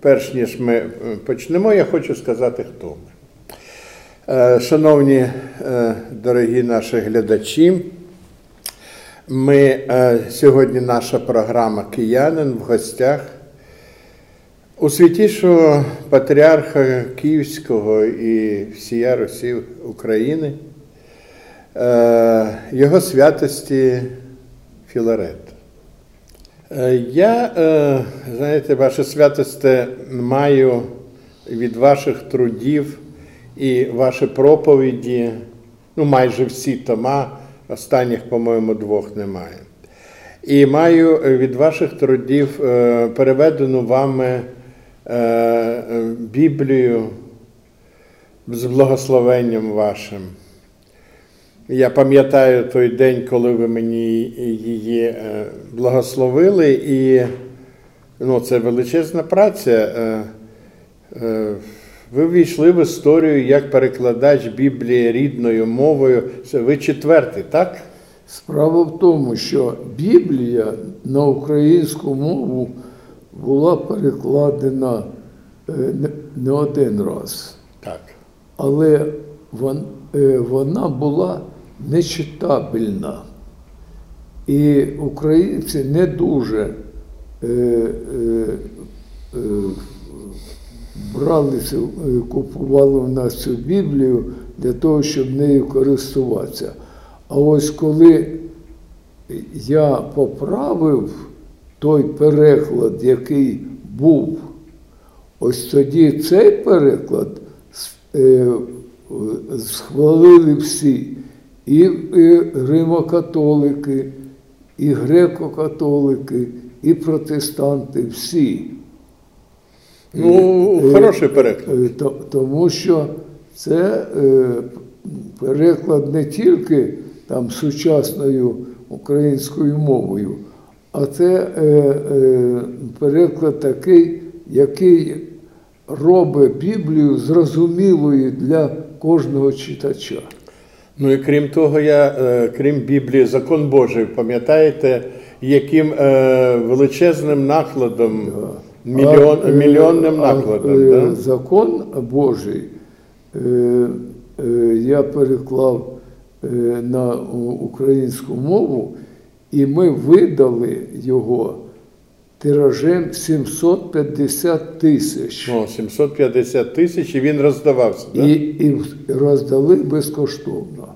перш ніж ми е, почнемо, я хочу сказати, хто ми. Е, Шановні е, дорогі наші глядачі, ми сьогодні наша програма Киянин в гостях у святішого патріарха Київського і всія Русі України, його святості Філарета. Е, Я, е, знаєте, ваше святосте, маю від ваших трудів і ваші проповіді, ну майже всі тома, останніх, по-моєму, двох немає. І маю від ваших трудів е, переведену вами Біблію з благословенням вашим. Я пам'ятаю той день, коли ви мені її е, благословили, і ну, це величезна праця. Е, е, Ви ввійшли в історію як перекладач Біблії рідною мовою. Це Ви четвертий, так? Справа в тому, що Біблія на українську мову була перекладена не- один раз, Так. але вона була нечитабельна. І українці не дуже е, е, е, бралися, е, купували в нас цю Біблію для того, щоб нею користуватися. А ось коли я поправив той переклад, який був, ось тоді цей переклад е, е, схвалили всі, і, і римокатолики, і греко-католики, і протестанти, всі. Ну, Е, хороший переклад. Е, то- Тому що це е, переклад не тільки там сучасною українською мовою, а це е, е, переклад такий, який робить Біблію зрозумілою для кожного читача. Ну і крім того, я, е, крім Біблії, закон Божий, пам'ятаєте, яким е, величезним накладом, мільйон, А, е, мільйонним а, накладом. да? Закон Божий я переклав на українську мову, і ми видали його тиражем 750 тисяч. О, 750 тисяч, і він роздавався. Да? І, і роздали безкоштовно.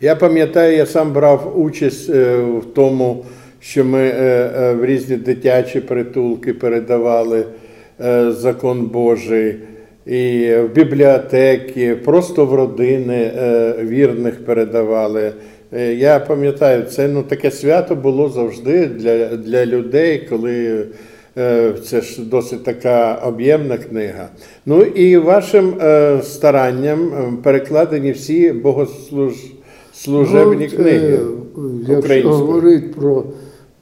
Я пам'ятаю, я сам брав участь е, в тому, що ми е, е, в різні дитячі притулки передавали е, закон Божий, і в бібліотеки, просто в родини е, вірних передавали. Е, Я пам'ятаю, це ну, таке свято було завжди для, для людей, коли е, це ж досить така об'ємна книга. Ну і вашим е, старанням перекладені всі богослужебні Ну, книги. е, Якщо говорити про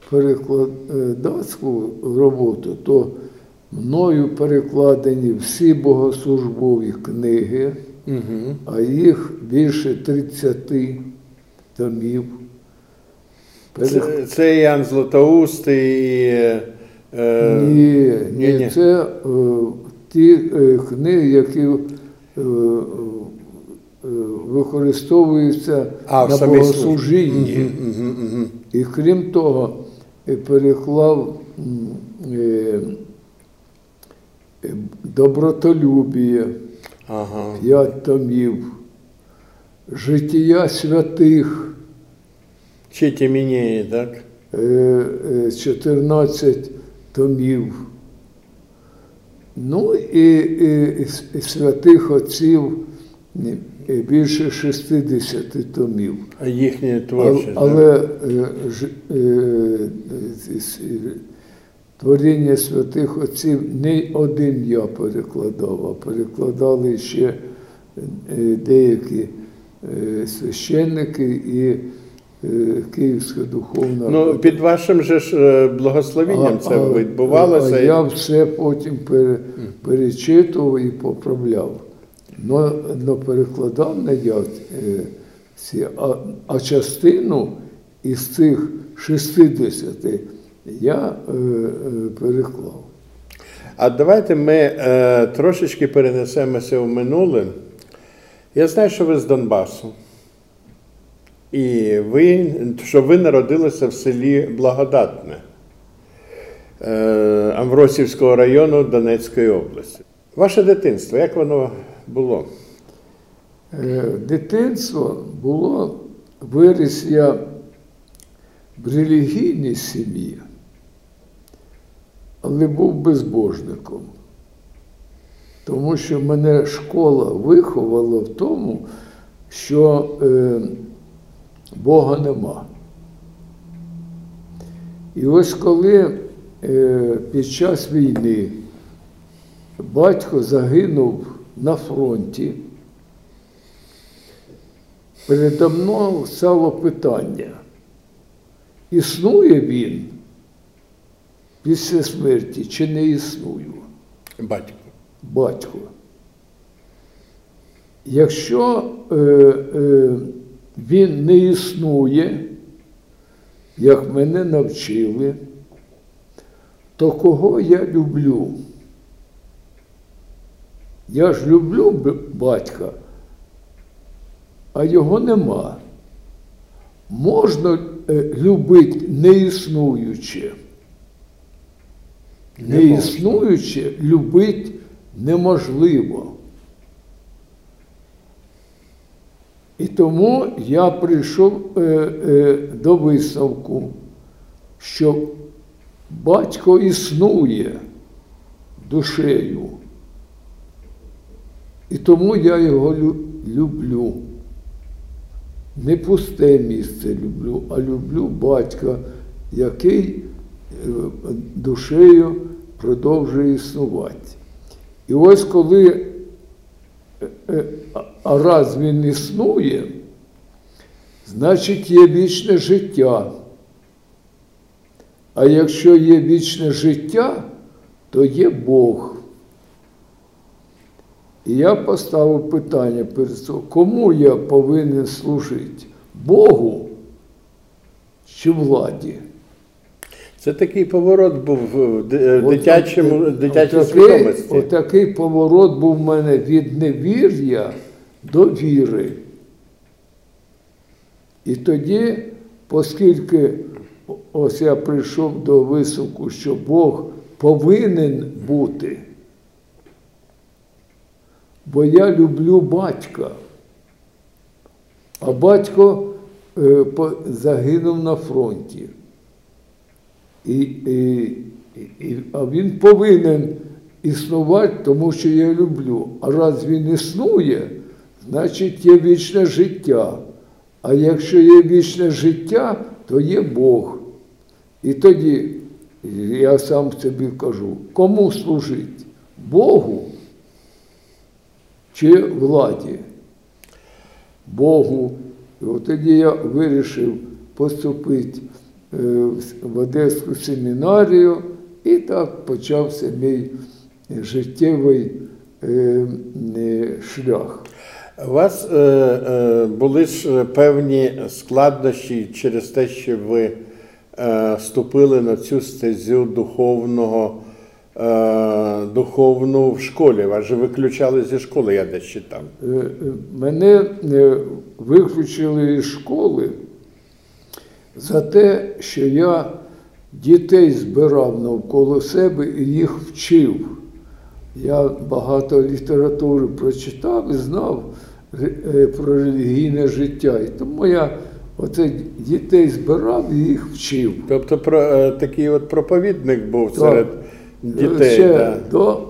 перекладацьку роботу, то мною перекладені всі богослужбові книги, Угу. а їх більше 30 томів. Це, це Ян Златоустий, і, е, Ні, ні, ні-ні. це е, ті е, книги, які е, е, використовуються а, на богослужінні. І крім того, переклав е, добротолюбіє, Ага. п'ять томів, життя святих, Чи Тімінєї, так? е, е, 14 томів. Ну і, і, і святих отців більше 60 томів. А їхні Але, творчість. але е, ж- е, е, е, творіння святих отців не один я перекладав, а перекладали ще е, деякі е, священники і е, Київська духовна. Ну, під вашим же ж е, благословенням це А- а- відбувалося. А я все потім пере, перечитував і поправляв. Но, но перекладав не я е, всі, а, а частину із цих 60 я е, е, переклав. А давайте ми е, трошечки перенесемося в минуле. Я знаю, що ви з Донбасу. І ви, що ви народилися в селі Благодатне е, Амвросівського району Донецької області. Ваше дитинство, як воно було? Е, Дитинство було виріс я в релігійній сім'ї, але був безбожником. Тому що мене школа виховала в тому, що е, Бога нема. І ось коли е, під час війни батько загинув на фронті, передо мною стало питання, існує він після смерті чи не існує Батько. батько. Якщо е, е, він не існує, як мене навчили, то кого я люблю? Я ж люблю батька, а його нема. Можна любити неіснуюче. Неіснуюче любити неможливо. І тому я прийшов е, е, до висновку, що батько існує душею. І тому я його лю- люблю. Не пусте місце люблю, а люблю батька, який е, душею продовжує існувати. І ось коли раз він існує, значить є вічне життя. А якщо є вічне життя, то є Бог. І я поставив питання перед собою, кому я повинен служити? Богу чи владі? Це такий поворот був в ди- От дитячому, от- дитячій свідомості. Отакий поворот був в мене від невір'я до віри. І тоді, оскільки ось я прийшов до висновку, що Бог повинен бути, бо я люблю батька, а батько е, загинув на фронті. І, і, і, а він повинен існувати, тому що я люблю. А раз він існує, значить є вічне життя. А якщо є вічне життя, то є Бог. І тоді я сам собі кажу, кому служить? Богу чи владі? Богу. І от тоді я вирішив поступити в Одеську семінарію, і так почався мій життєвий е, е, шлях. У вас е, е, були ж певні складнощі через те, що ви е, ступили на цю стезю духовного, е, духовну в школі. Вас же виключали зі школи, я десь читав. Е, е, Мене е, виключили із школи за те, що я дітей збирав навколо себе і їх вчив. Я багато літератури прочитав і знав е, про релігійне життя. І тому я оце дітей збирав і їх вчив. Тобто про, е, такий от проповідник був Так. серед дітей. ще да. до,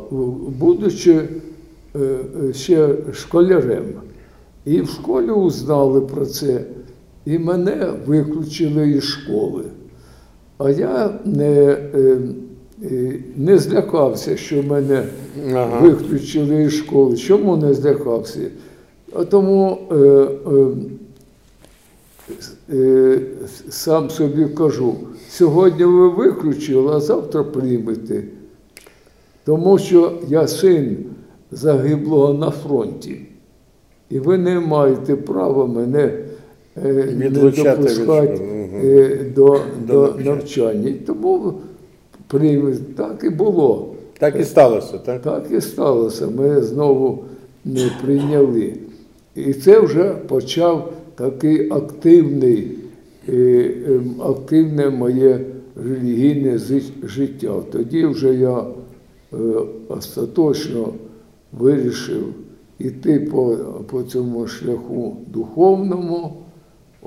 будучи е, ще школярем. І в школі узнали про це, і мене виключили із школи. А я не, е, е, не злякався, що мене Ага. виключили із школи. Чому не злякався? А тому е, е, е, сам собі кажу, сьогодні ви виключили, а завтра приймете. Тому що я син загиблого на фронті. І ви не маєте права мене не Відлучати від допускати е, до, До навчання. Тому прийме, так і було. Так і сталося, так? Так і сталося. Ми знову не прийняли. І це вже почав такий активний, е, ем, активне моє релігійне життя. Тоді вже я е, остаточно вирішив іти по, по цьому шляху духовному.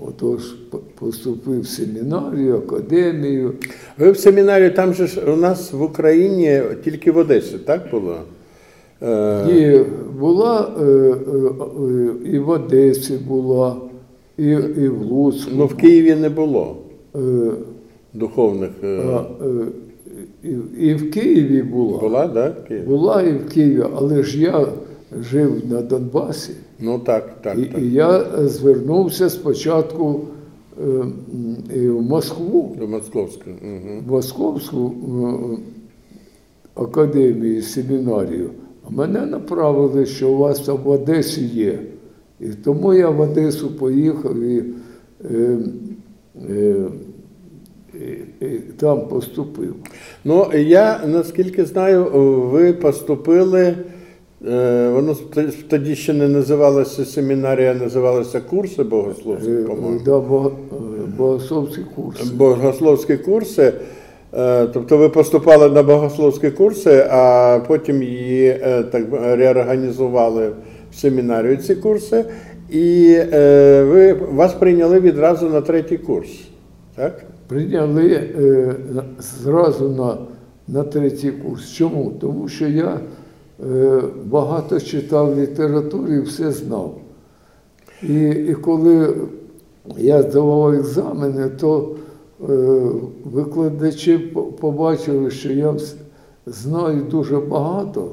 Отож, по- поступив в семінарію, академію. Ви в семінарі, там же ж у нас в Україні тільки в Одесі, так було? Е, І була е, е, і в Одесі була, і, і в Луцьку. Ну, в Києві не було духовних. а, і, і в Києві була. Була, так? Київ? Була і в Києві, але ж я жив на Донбасі. Ну так, так, І, так. і я звернувся спочатку е, в Москву, До Московського. Угу. в Московську е, академію, семінарію. А мене направили, що у вас там в Одесі є. І тому я в Одесу поїхав і, е, е, і, і там поступив. Ну, я наскільки знаю, ви поступили. Е, Воно тоді ще не називалося семінарія, а називалося курси богословські, Е, по-моєму. Да, е, богословський курс. Богословські курси. Тобто ви поступали на богословські курси, а потім її так реорганізували в семінарію ці курси, і ви вас прийняли відразу на третій курс. Так? Прийняли зразу на, на третій курс. Чому? Тому що я багато читав літератури і все знав. І, і коли я здавав екзамени, то е, викладачі побачили, що я знаю дуже багато,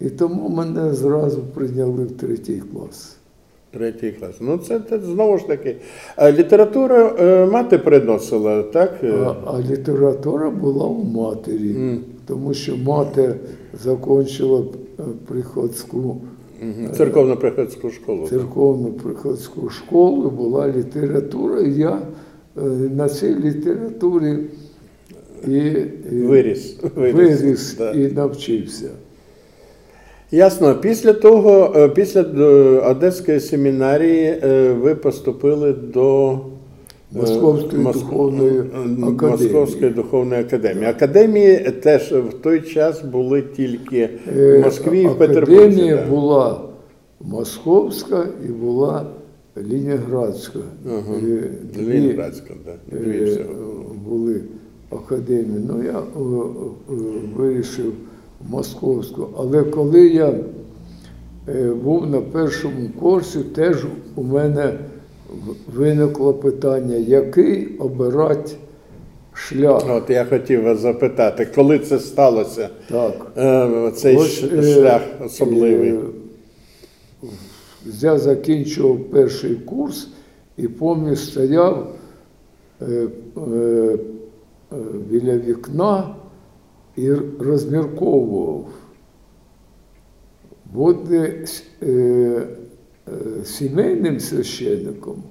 і тому мене зразу прийняли в третій клас. Третій клас. Ну, це, це знову ж таки. А літературу е, мати приносила, так? Е, А, а література була у матері, тому що мати закінчила приходську Мгм. Церковно-приходську школу. церковну приходську школу, була література, і я е, на цій літературі і, і Виріс. виріс да. і навчився. Ясно. Після того, е, після е, Одеської семінарії ви поступили до е, Московської духовної е, академії. Московської духовної академії. Академії теж в той час були тільки в Е, Москві і в Петербурзі. Академія да. була московська і була Лінінградська. Ага. І Ленінградська, да. Е, були академії. Ну, я е, е, вирішив московську. Але коли я е, був на першому курсі, теж у мене виникло питання, який обирати шлях. От я хотів вас запитати, коли це сталося? Так. Е, Цей Ось, е, шлях особливий. е, Я закінчував перший курс і пам'ятаю, стояв біля вікна і розмірковував. Бути е, е, сімейним священником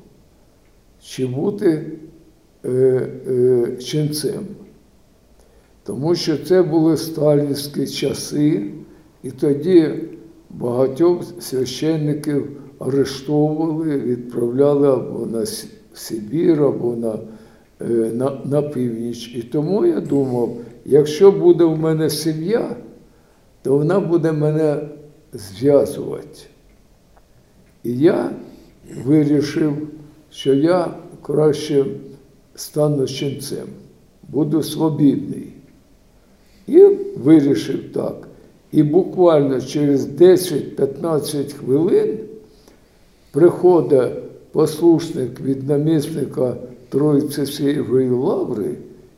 чи бути е, е, ченцем. Тому що це були сталінські часи, і тоді багатьох священників арештовували, відправляли або на Сибір, або на, е, на, на північ. І тому я думав, якщо буде в мене сім'я, то вона буде мене зв'язувати. І я вирішив, що я краще стану ченцем, буду свобідний. І вирішив так. І буквально через 10-15 хвилин приходить послушник від намісника Троїцевської лаври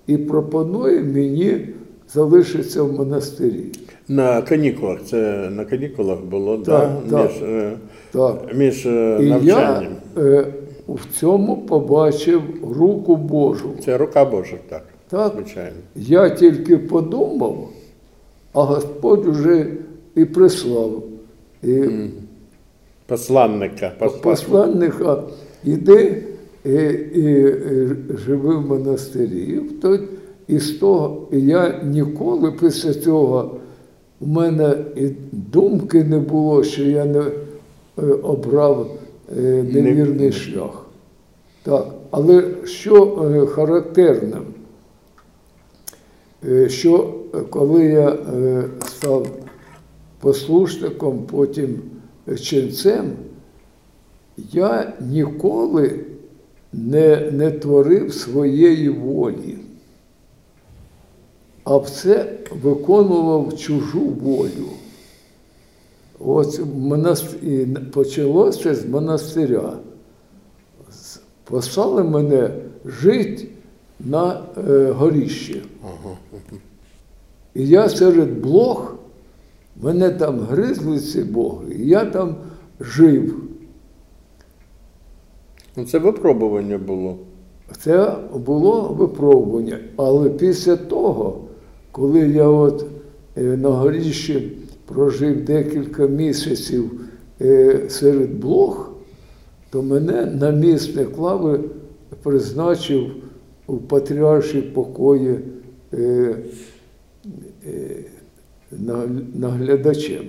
і пропонує мені залишитися в монастирі. На канікулах. Це на канікулах було, Так, да? так. між, е, Так. між е, І я навчанням. е, в цьому побачив руку Божу. Це рука Божа, так. Так. Звичайно. Я тільки подумав, а Господь уже і прислав. І Посланника. посланника іди і, і, і живи в монастирі. І, в той, І з того, я ніколи після цього у мене і думки не було, що я не е, обрав е, невірний шлях. Так. Але що е, характерно, е, що коли я став послушником, потім ченцем, я ніколи не, не творив своєї волі, а все виконував чужу волю. І почалося з монастиря. Послали мене жити на е, горіще. І я серед блох, мене там гризли ці боги, і я там жив. Ну, Це випробування було. Це було випробування. Але після того, коли я от е, на горіщі прожив декілька місяців е, серед блох, то мене намісник лави призначив у патріарші покої е, на- наглядачем.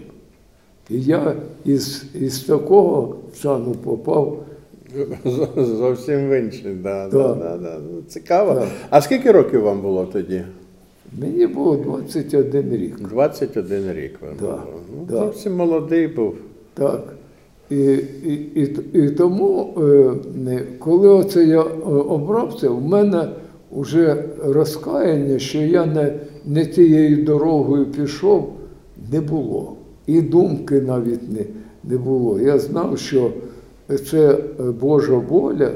І я із, із такого стану попав Зовсім в інший. Да, да, да, да. Ну, Цікаво. Так. А скільки років вам було тоді? Мені було 21 рік. 21 рік вам Да, було. Ну, да. Зовсім молодий був. Так. І, і, і, і тому, е, коли оце я е, обрав це, в мене вже розкаяння, що я не, не тією дорогою пішов, не було. І думки навіть не, не було. Я знав, що це е, Божа воля.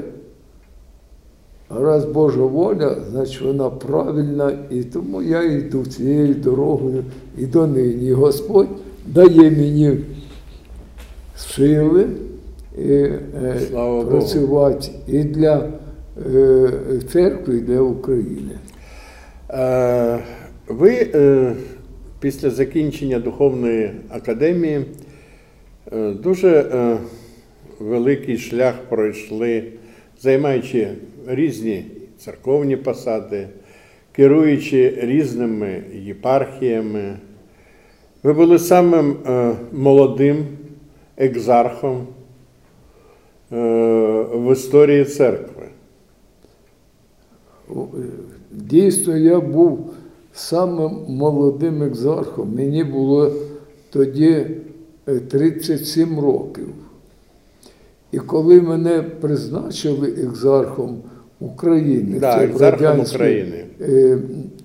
А раз Божа воля, значить вона правильна, і тому я йду цією дорогою і донині. І Господь дає мені сили і, е, Слава Богу. працювати і для е, церкви, і для України. Е, Ви е, після закінчення духовної академії е, дуже е, великий шлях пройшли, займаючи різні церковні посади, керуючи різними єпархіями. Ви були самим е, молодим екзархом е, в історії церкви. Е, Дійсно, я був самим молодим екзархом. Мені було тоді е, 37 років. І коли мене призначили екзархом України, Да, це в радянські, України. е,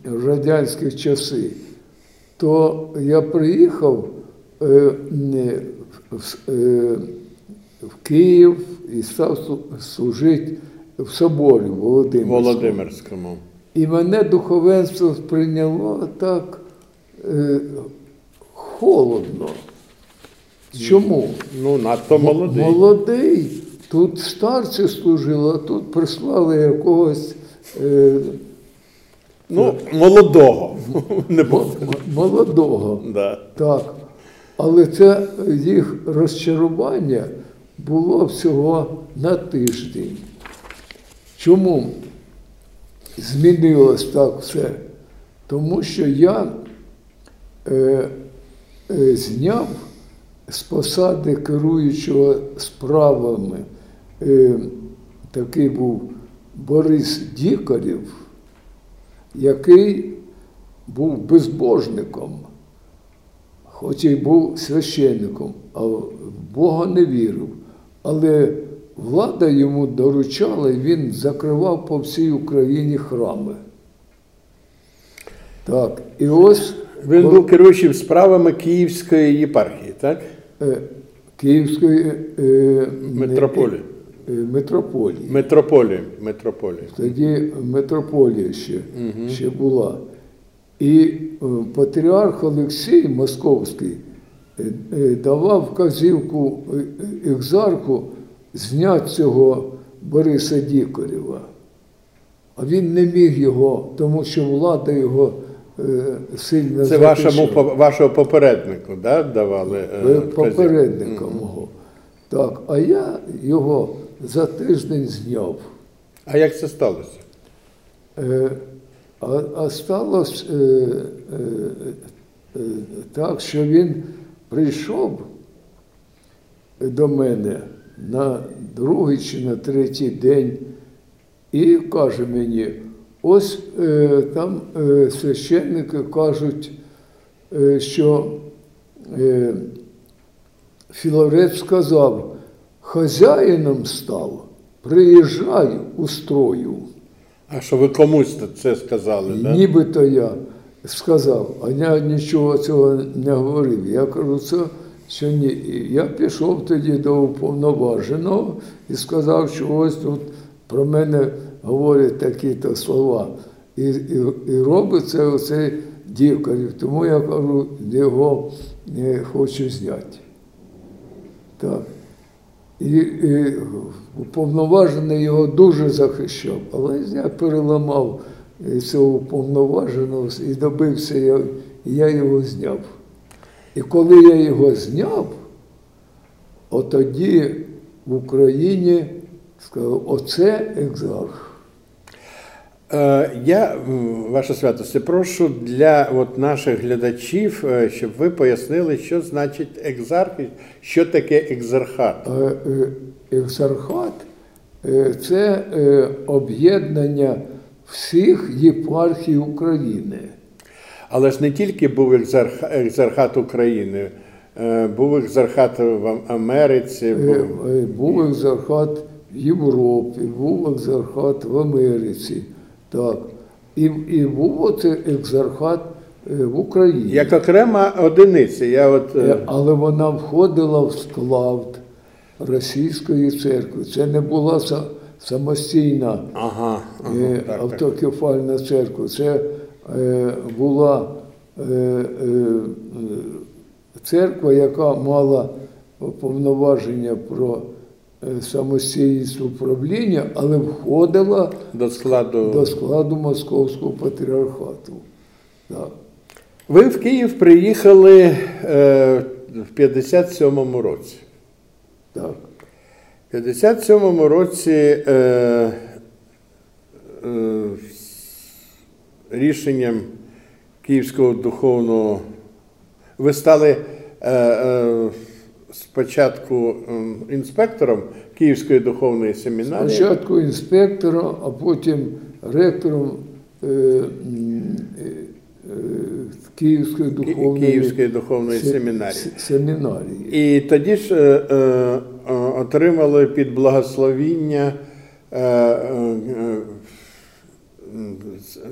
в радянські часи, то я приїхав е, не, в, е, в Київ і став слу- служити в соборі Володимирському. Володимирському. І мене духовенство сприйняло так е, холодно. Чому? Ну, надто молодий. Молодий. Тут старці служили, а тут прислали якогось е, Ну, молодого. Молодого. Да. Так. Але це їх розчарування було всього на тиждень. Чому змінилось так все? Тому що я е, е, зняв з посади керуючого справами, такий був Борис Дікарєв, який був безбожником хоч і був священником, а в Бога не вірив. Але влада йому доручала, і він закривав по всій Україні храми. Так, і ось Він був керуючим справами Київської єпархії, так? е, Київської е, Митрополії. Е, митрополії. Метрополії. Метрополії. Тоді митрополія ще, ще була. І е, патріарх Олексій Московський е, давав вказівку екзарху зняти цього Бориса Дікарєва. А він не міг його, тому що влада його сильно Це вашому, вашого попереднику да, давали попередника мого. Так, а я його за тиждень зняв. А як це сталося? Е, А, а сталося е, е, е, так, що він прийшов до мене на другий чи на третій день і каже мені, ось е, там е, священники кажуть, е, що е, Філарет сказав, хазяїном став, приїжджай устрою. А що ви комусь це сказали. Да? Нібито я сказав, а я нічого цього не говорив. Я кажу, це що ні. Я пішов тоді до уповноваженого і сказав, що ось тут про мене говорять такі-то слова. І, і, і робить це оцей дівкарів. Тому я кажу, його не хочу зняти. Так. І, і уповноважений його дуже захищав, але я переламав е, цього уповноваженого і добився, я, і я його зняв. І коли я його зняв, отоді в Україні сказав, оце екзарх. Е, Я, ваша святості, прошу для от наших глядачів, е, щоб ви пояснили, що значить екзарх, що таке екзархат. Е, Екзархат це об'єднання всіх єпархій України. Але ж не тільки був екзарх, екзархат України, був екзархат в Америці. Був... Був екзархат в Європі, був екзархат в Америці. Так. І, і був оце екзархат е, в Україні. Як окрема одиниця. Я от, е, Е, Але вона входила в склад Російської церкви. Це не була самостійна Ага, ага е, так, так. автокефальна церква. Це е, була е, е, церква, яка мала повноваження про самостійність управління, але входила До складу. до складу Московського патріархату. Так. Ви в Київ приїхали е, в 57-му році. так. В 57-му році е, е, рішенням Київського духовного ви стали е, е, спочатку інспектором Київської духовної семінарії. Спочатку інспектором, а потім ректором е, е, е, Київської духовної, Київської духовної семінарії. семінарії. І тоді ж отримали під благословіння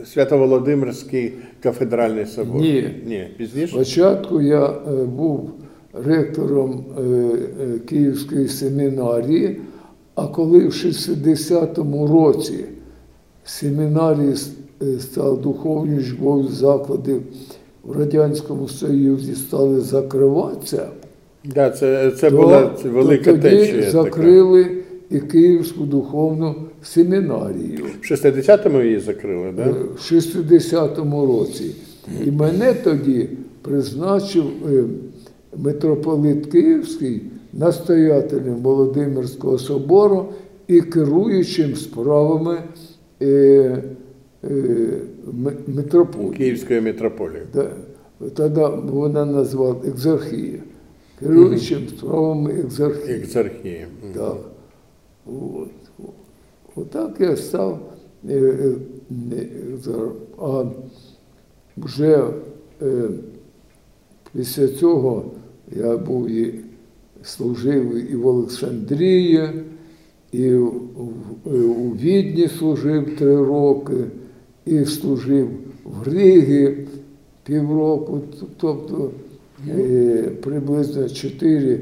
Свято-Володимирський кафедральний собор. Ні. Ні, пізніше. Спочатку я був ректором е, е, Київської семінарії, а коли в 60-му році семінарії е, став духовні жбові заклади в Радянському Союзі стали закриватися, Да, це, це то- була це велика то тоді течія. така. закрили і Київську духовну семінарію. В 60-му її закрили, так? Да? в 60-му році. І мене тоді призначив митрополит Київський настоятелем Володимирського собору і керуючим справами е, е, митрополії. Київської митрополії. Да. Тоді вона назвала екзархія. Керуючим справами екзархії. Екзархії. Так. От. Отак я став. е, е, А вже е, після цього я був і служив і в Олександрії, і у Відні служив три роки, і служив в Ригі півроку, тобто е, приблизно чотири,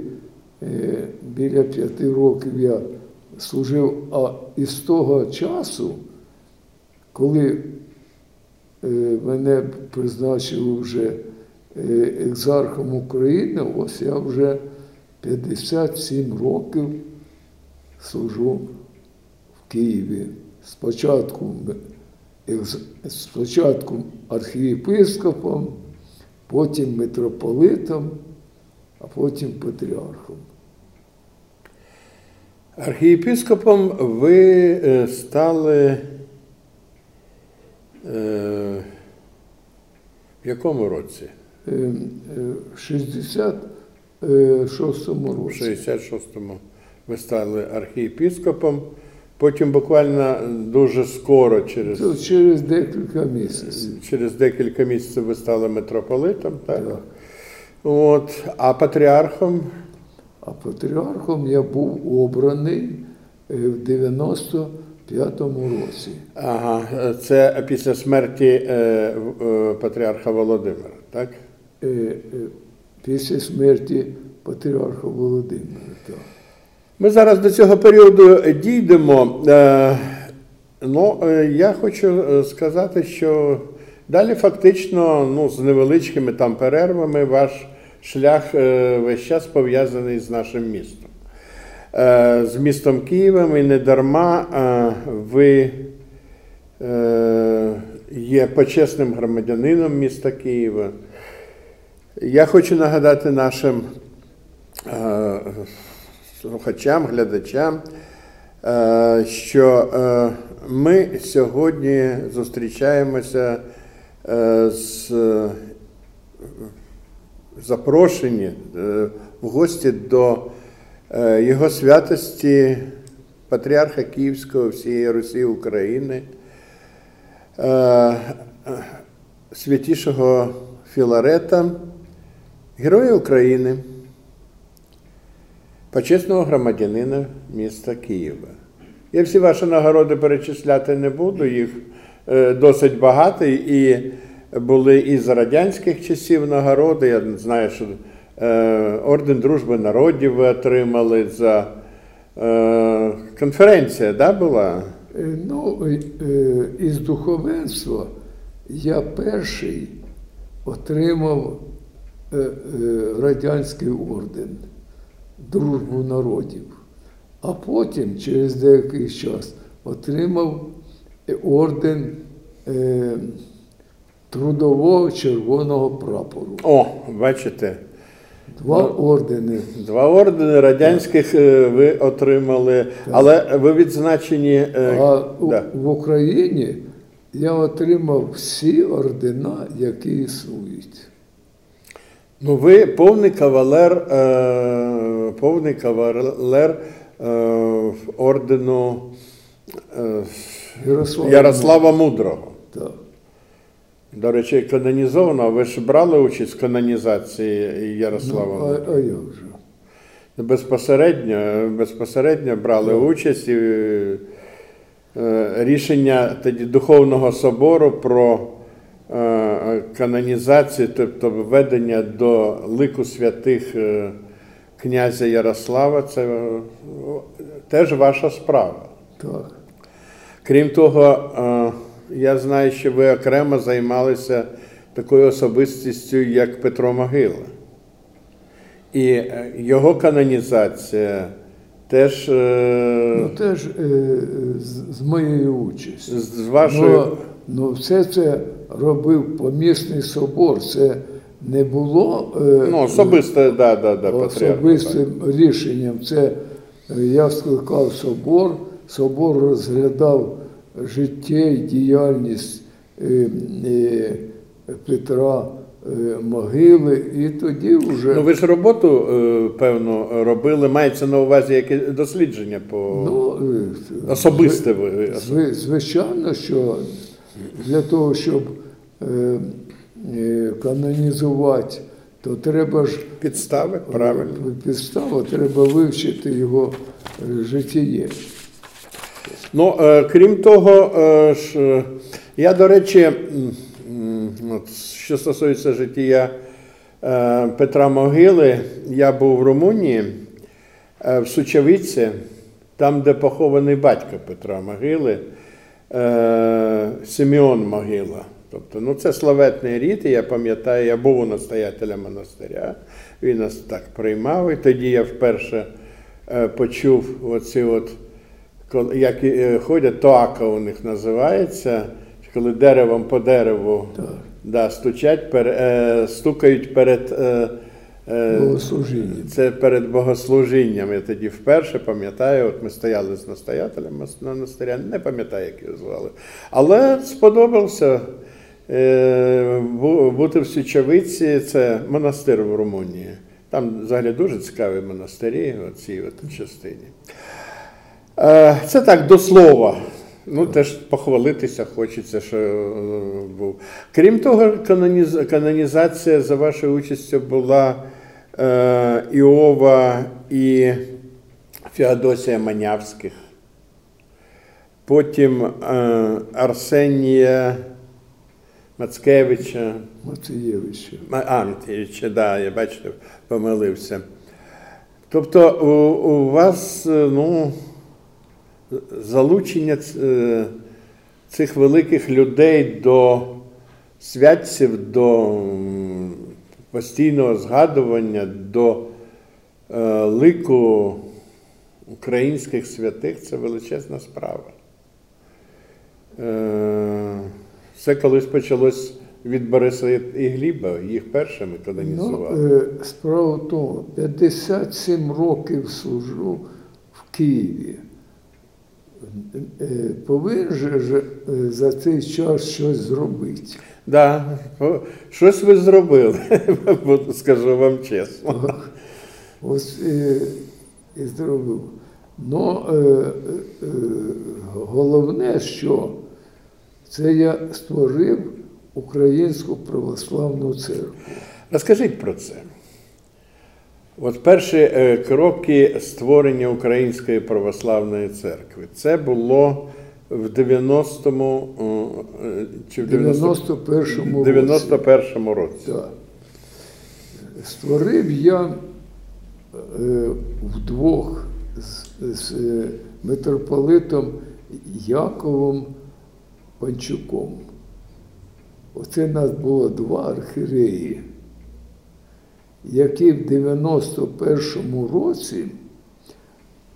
е, біля п'яти років я служив, а із того часу, коли е, мене призначили вже екзархом України, ось я вже 57 років служу в Києві. Спочатку, спочатку архієпископом, потім митрополитом, а потім патріархом. Архієпископом ви е, стали Е, в якому році? Е, е, В 66-му році. 66-му ви стали архієпіскопом. Потім буквально дуже скоро, через, Це через декілька місяців. через декілька місяців ви стали митрополитом, так? Так. От, а патріархом А патріархом я був обраний е, в 95-му році. ага, це після смерті е, е, патріарха Володимира, так? Е, е, Після смерті патріарха Володимира. Ми зараз до цього періоду дійдемо. Е, Ну, я хочу сказати, що далі фактично ну, з невеличкими там перервами ваш шлях весь час пов'язаний з нашим містом. З містом Києвом і не дарма ви є почесним громадянином міста Києва. Я хочу нагадати нашим е, слухачам, глядачам, е, що е, ми сьогодні зустрічаємося з запрошені в гості до Його святості Патріарха Київського всієї Русі України, святішого Філарета, Героя України почесного громадянина міста Києва. Я всі ваші нагороди перечисляти не буду, їх е, досить багато, і були і за радянських часів нагороди. Я знаю, що е, Орден Дружби народів ви отримали за е, конференція, да, була? Ну, із духовенства я перший отримав радянський орден Дружбу народів, а потім, через деякий час, отримав е, орден е, Трудового червоного прапору. О, бачите, Два ордени. два ордени радянських е, ви отримали, але ви відзначені. е, А да. в Україні я отримав всі ордена, які існують. Ну, ви повний кавалер, е, повний кавалер е, ордену е, Ярослава Ярослава Мудрого. Так. До речі, канонізовано. Ви ж брали участь в канонізації Ярослава Ну, Мудрого? а, а як же? Безпосередньо, безпосередньо брали участь і е, рішення тоді Духовного собору про е, канонізацію, тобто введення до лику святих е, князя Ярослава, це е, теж ваша справа. Так. Крім того, я знаю, що ви окремо займалися такою особистістю, як Петро Могила. І його канонізація теж е, Ну, теж е, з, з моєю участю. з з вашою. Ну, ну, все це робив помісний собор. Це не було е, Ну, особисте, да, да, да, патріарха, так. особистим рішенням. Це е, я скликав собор, собор розглядав життя і діяльність е, е, Петра е, Могили, і тоді вже Ну, ви ж роботу, е, певно, робили, мається на увазі яке дослідження по ну, е, особисте ви. Зви- Звичайно, що для того, щоб е, е, канонізувати, то треба ж Підстави, правильно. підставу, треба вивчити його е. Ну, е, крім того, е, е, я, до речі, от, що стосується життя е, Петра Могили, я був в Румунії, е, в Сучавиці, там, де похований батько Петра Могили, е, Симеон Могила. Тобто, ну це славетний рід, і я пам'ятаю, я був у настоятеля монастиря, він нас так приймав, і тоді я вперше почув оці от як ходять, тоака у них називається, коли деревом по дереву Так. Да, стучать, пер, е, стукають перед е, Е. Це перед богослужінням. Я тоді вперше пам'ятаю, от ми стояли з настоятелем монастиря, не пам'ятаю, як його звали. Але сподобався е, бути в Січовиці, це монастир в Румунії. Там взагалі дуже цікаві монастирі у цій частині. Е, Це так до слова. Ну, теж похвалитися хочеться, що е, був. Крім того, канонізація за вашою участю була е, Іова і Феодосія Манявських. Потім е, Арсенія Мацкевича. Мацієвича. Ма- А, Матвійовича, да, я бачите, помилився. Тобто у, у вас е, ну, залучення е, цих великих людей до святців, до постійного згадування, до е, лику українських святих це величезна справа. Е, Все колись почалось від Бориса і Гліба, їх першими Ну, канонізували. е, справа в тому, 57 років служу в Києві. Е, Повинен же е, за цей час щось зробити. Да, щось ви зробили, скажу вам чесно. Ось е, і зробив. Ну, е, е, головне, що це я створив Українську православну церкву. Розкажіть про це. От перші е, кроки створення Української православної церкви. Це було в 90-му е, чи в 91-му році. 91-му році. Так. Створив я е, вдвох з, з митрополитом Яковом Панчуком. Оце нас було два архіреї, які в 91-му році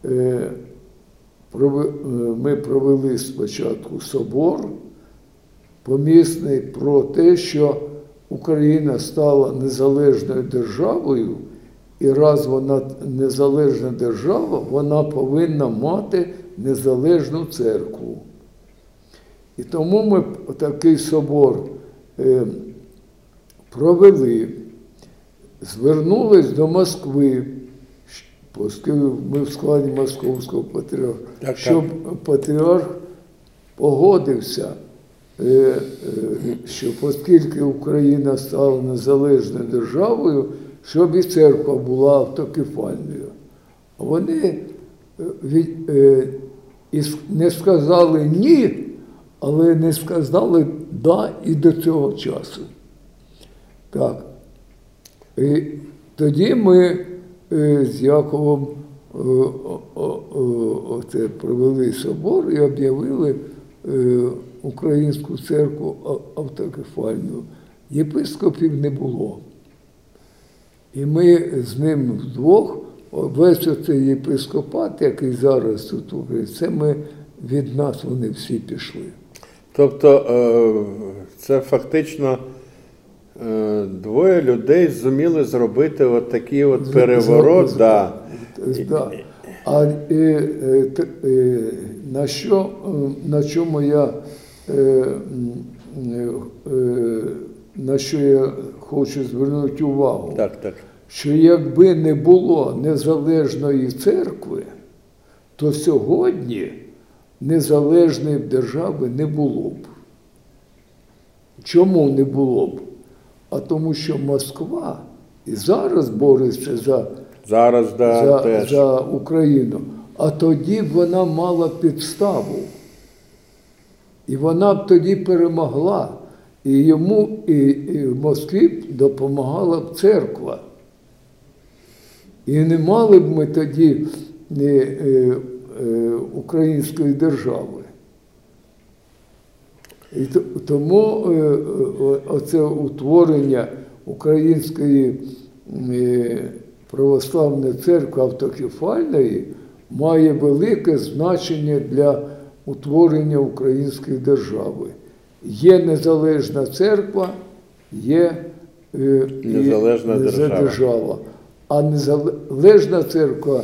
е, е, ми провели спочатку собор помісний про те, що Україна стала незалежною державою, і раз вона незалежна держава, вона повинна мати незалежну церкву. І тому ми такий собор е, провели, звернулись до Москви, оскільки ми в складі Московського патріарха, Так, так. щоб патріарх погодився, е, е, що оскільки Україна стала незалежною державою, щоб і церква була автокефальною. А Вони е, від- е, і не сказали ні, але не сказали да і до цього часу. Так. І тоді ми е, з Яковом е, оце провели собор і об'явили е, українську церкву автокефальну. Єпископів не було. І ми з ним вдвох, весь оцей єпископат, який зараз тут це ми від нас вони всі пішли. Тобто це фактично двоє людей зуміли зробити от такий от переворот. Да. Да. А е, е, т- е, на, що, е, на чому я е, е, е, на що я хочу звернути увагу? Так, так. що якби не було незалежної церкви, то сьогодні незалежної держави не було б. Чому не було б? А тому, що Москва і зараз бореться за, Зараз да, за, теж. за Україну, а тоді б вона мала підставу. І вона б тоді перемогла. І йому, і, і в Москві б допомагала б церква. І не мали б ми тоді е, е, е, української держави. І тому е, е, оце утворення Української е, православної церкви автокефальної має велике значення для утворення української держави. Є незалежна церква, є е, і Незалежна держава. держава. А незалежна церква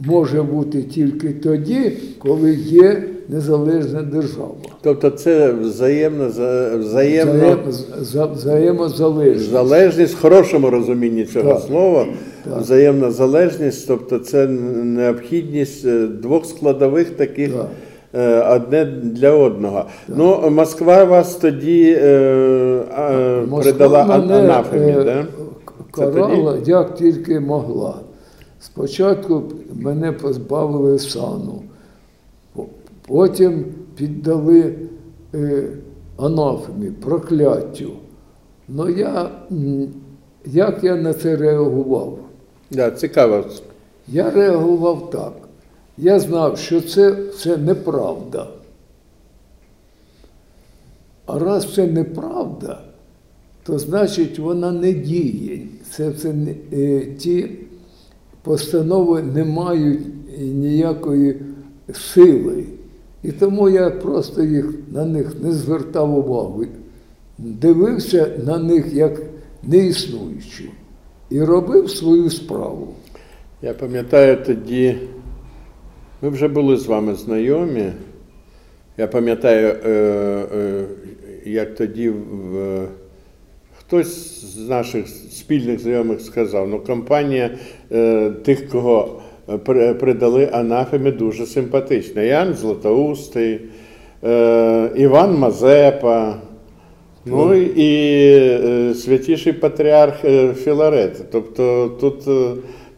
може бути тільки тоді, коли є незалежна держава. Тобто це взаємно, взаємно Взаєм- за- Взаємозалежність. залежність в хорошому розумінні цього Так. слова, Так. взаємна залежність, тобто це необхідність е, двох складових таких. Так. е, Одне для одного. Ну, Москва вас тоді е, а, Москва придала мене, анафемі, е, да? Карала, як тільки могла. Спочатку мене позбавили сану, потім піддали е, анафемі, прокляттю. Ну я, як я на це реагував? Да, цікаво. Я реагував так. Я знав, що це, це неправда. А раз це неправда, то значить вона не діє. Це, це е, ті постанови не мають ніякої сили. І тому я просто їх, на них не звертав увагу. Дивився на них як неіснуючі і робив свою справу. Я пам'ятаю тоді, ми вже були з вами знайомі. Я пам'ятаю, е, е, як тоді хтось з наших спільних знайомих сказав, ну компанія е, тих, кого придали анафемі, дуже симпатична. Ян Златоустий, е, Іван Мазепа. Ну і е, святіший патріарх е, Філарет. Тобто тут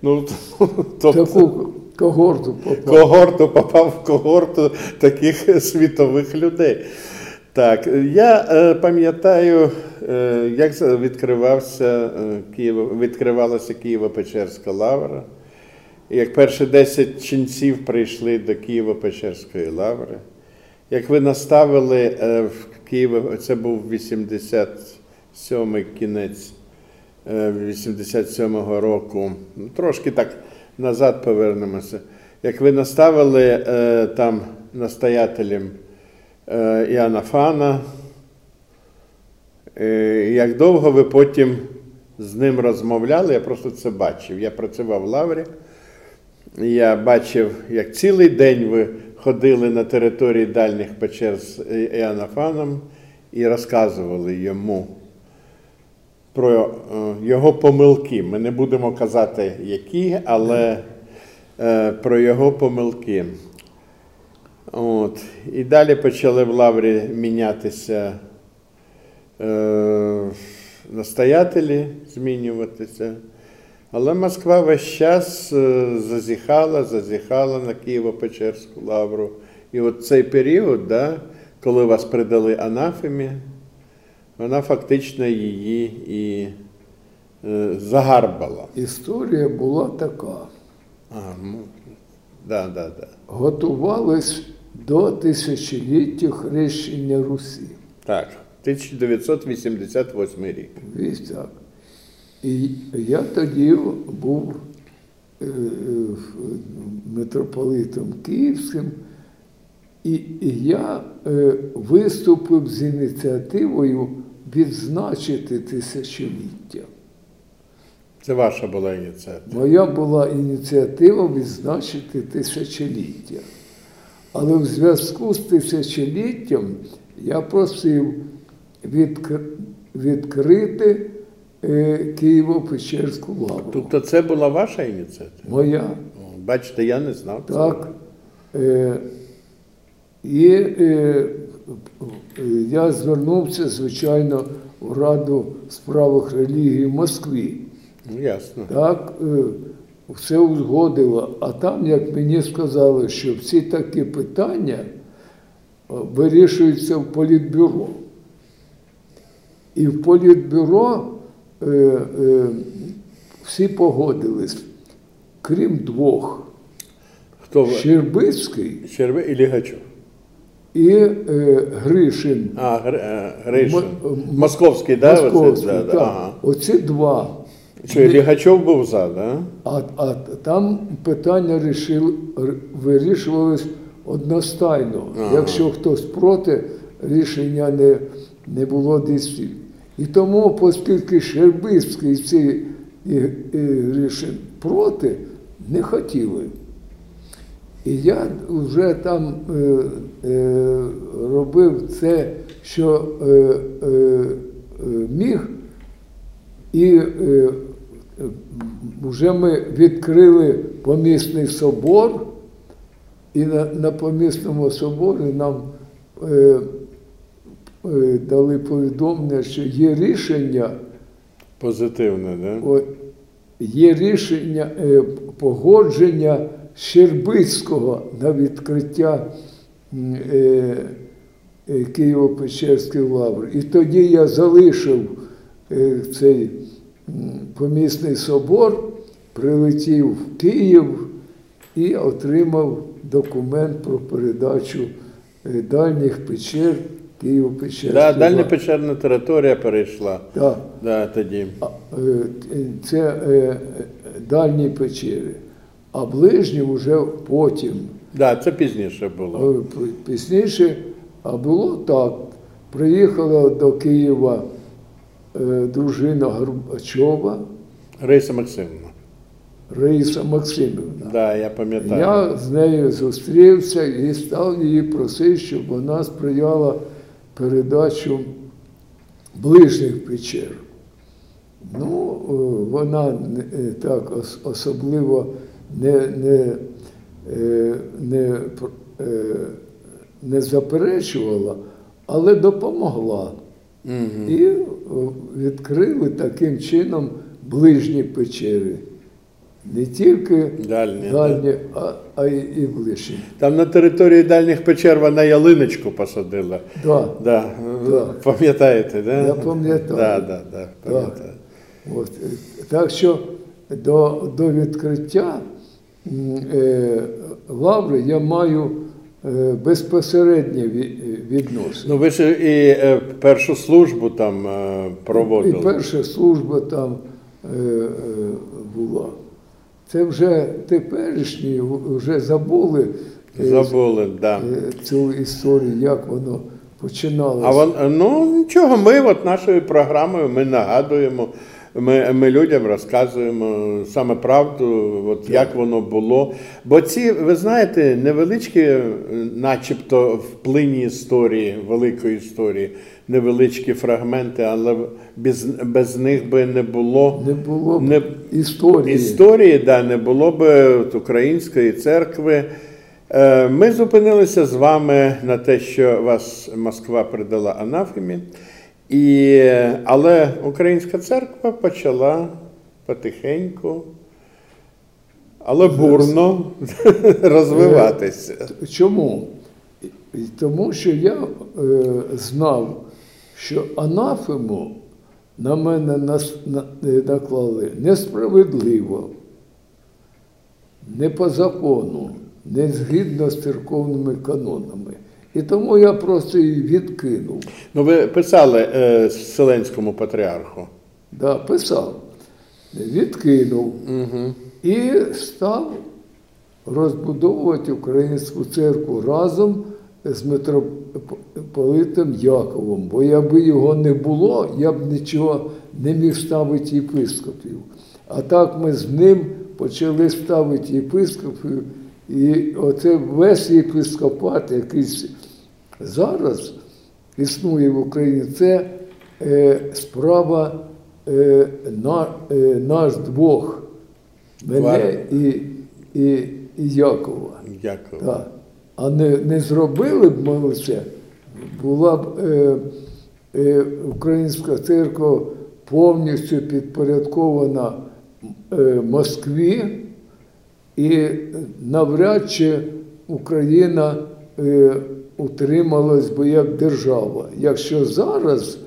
ну, тобто, Таку когорту попав. когорту попав в когорту таких світових людей. Так, я пам'ятаю, як відкривався Києво, відкривалася Києво-Печерська лавра. Як перші 10 ченців прийшли до Києво-Печерської лаври. Як ви наставили е, в Києво, це був 87-й кінець е, 87-го року, ну, трошки так назад повернемося. Як ви наставили е, там настоятелем е, Іоанна Фана, е, як довго ви потім з ним розмовляли, я просто це бачив. Я працював в лаврі. Я бачив, як цілий день ви ходили на території дальніх печер з Іоаннафаном і розказували йому про е, його помилки. Ми не будемо казати, які, але е, про його помилки. От. І далі почали в лаврі мінятися е, настоятелі, змінюватися. Але Москва весь час е, зазіхала, зазіхала на Києво-Печерську лавру. І от цей період, да, коли вас придали анафемі, вона фактично її і е, загарбала. Історія була така. А, ну, да, да, да. Готувались до тисячоліття хрещення Русі. Так, 1988 рік. Так. І я тоді був е, митрополитом Київським, і я е, виступив з ініціативою відзначити тисячоліття. Це ваша була ініціатива. Моя була ініціатива відзначити тисячоліття. Але в зв'язку з тисячоліттям я просив відкр- відкрити Києво-Печерську лавру. Тобто це була ваша ініціатива? Моя. Бачите, я не знав. Так. Е, і е, е, я звернувся, звичайно, в Раду в справах релігії в Москві. Ну, ясно. Так, е, все узгодило. А там, як мені сказали, що всі такі питання е, вирішуються в політбюро. І в політбюро е, е, всі погодились, крім двох. Хто? Щербицький Черви і Лігачов. і е, Гришин. А, е, Гришин. М- Московський, да? Московський? Да, да. Ага. Оці два. Що, і Лігачов був за, да? А, а там питання рішили, вирішувалось одностайно. Ага. Якщо хтось проти, рішення не, не було дійсні. І тому, оскільки Щербицький ці рішень проти, не хотіли. І я вже там е, е, робив це, що е, міг, і вже ми відкрили помісний собор, і на, помісному соборі нам дали повідомлення, що є рішення. Позитивне, да? О, Є рішення е, погодження Щербицького на відкриття е, е, Києво-Печерської лаври. І тоді я залишив е, цей помісний собор, прилетів в Київ і отримав документ про передачу е, дальніх печер Да, дальня печерна територія перейшла. Да. Да, тоді. Е, Це е, е, дальні печери, а ближні вже потім. Да, це пізніше було. Е, Пізніше, а було так. Приїхала до Києва е, дружина Горбачова, Раїса Максимовна. Раїса Максимівна. Да, я пам'ятаю. Я з нею зустрівся і став її просити, щоб вона сприяла передачу ближніх печер. Ну, е, вона е, так особливо не, не, е, не, не заперечувала, але допомогла. Мгм. І відкрили таким чином ближні печери. Не тільки Дальні, дальні, а, а й і ближні. Там на території дальніх печер вона ялиночку посадила. Да. Да. Да. Пам'ятаєте, да? Я пам'ятаю. Да, да, да, пам'ятаю. От. е, Так що до, до відкриття е, лаври я маю е, безпосереднє ві- Ну ви ж і е, першу службу там проводили. І перша служба там була. Це вже теперішні вже забули е, Забули, да. е, цю історію, як воно починалося. А вон, ну нічого, ми от нашою програмою ми нагадуємо, ми, ми людям розказуємо саме правду, от як воно було. Бо ці, ви знаєте, невеличкі, е, начебто в плині історії, великої історії, невеличкі фрагменти, але без, без них би не було Не було б не- історії. історії, да, не було б української церкви. Е, Ми зупинилися з вами на те, що вас Москва передала анафемі, і, але українська церква почала потихеньку, але бурно розвиватися. Чому? Тому що я е, знав, що анафему на мене наклали несправедливо, не по закону, не згідно з церковними канонами. І тому я просто її відкинув. Ну, ви писали е, Вселенському патріарху. Да, писав, відкинув Угу. і став розбудовувати українську церкву разом з митрополитом Яковом. Бо якби його не було, я б нічого не міг ставити єпископів. А так ми з ним почали ставити єпископів, і оце весь єпископат, який зараз існує в Україні, це е, справа е, на, е, наш двох, мене і, і, і Якова. Дякую. Так. А не, не зробили б ми це, була б е, е, українська церква повністю підпорядкована е, Москві, і навряд чи Україна е, утрималась би як держава. Якщо зараз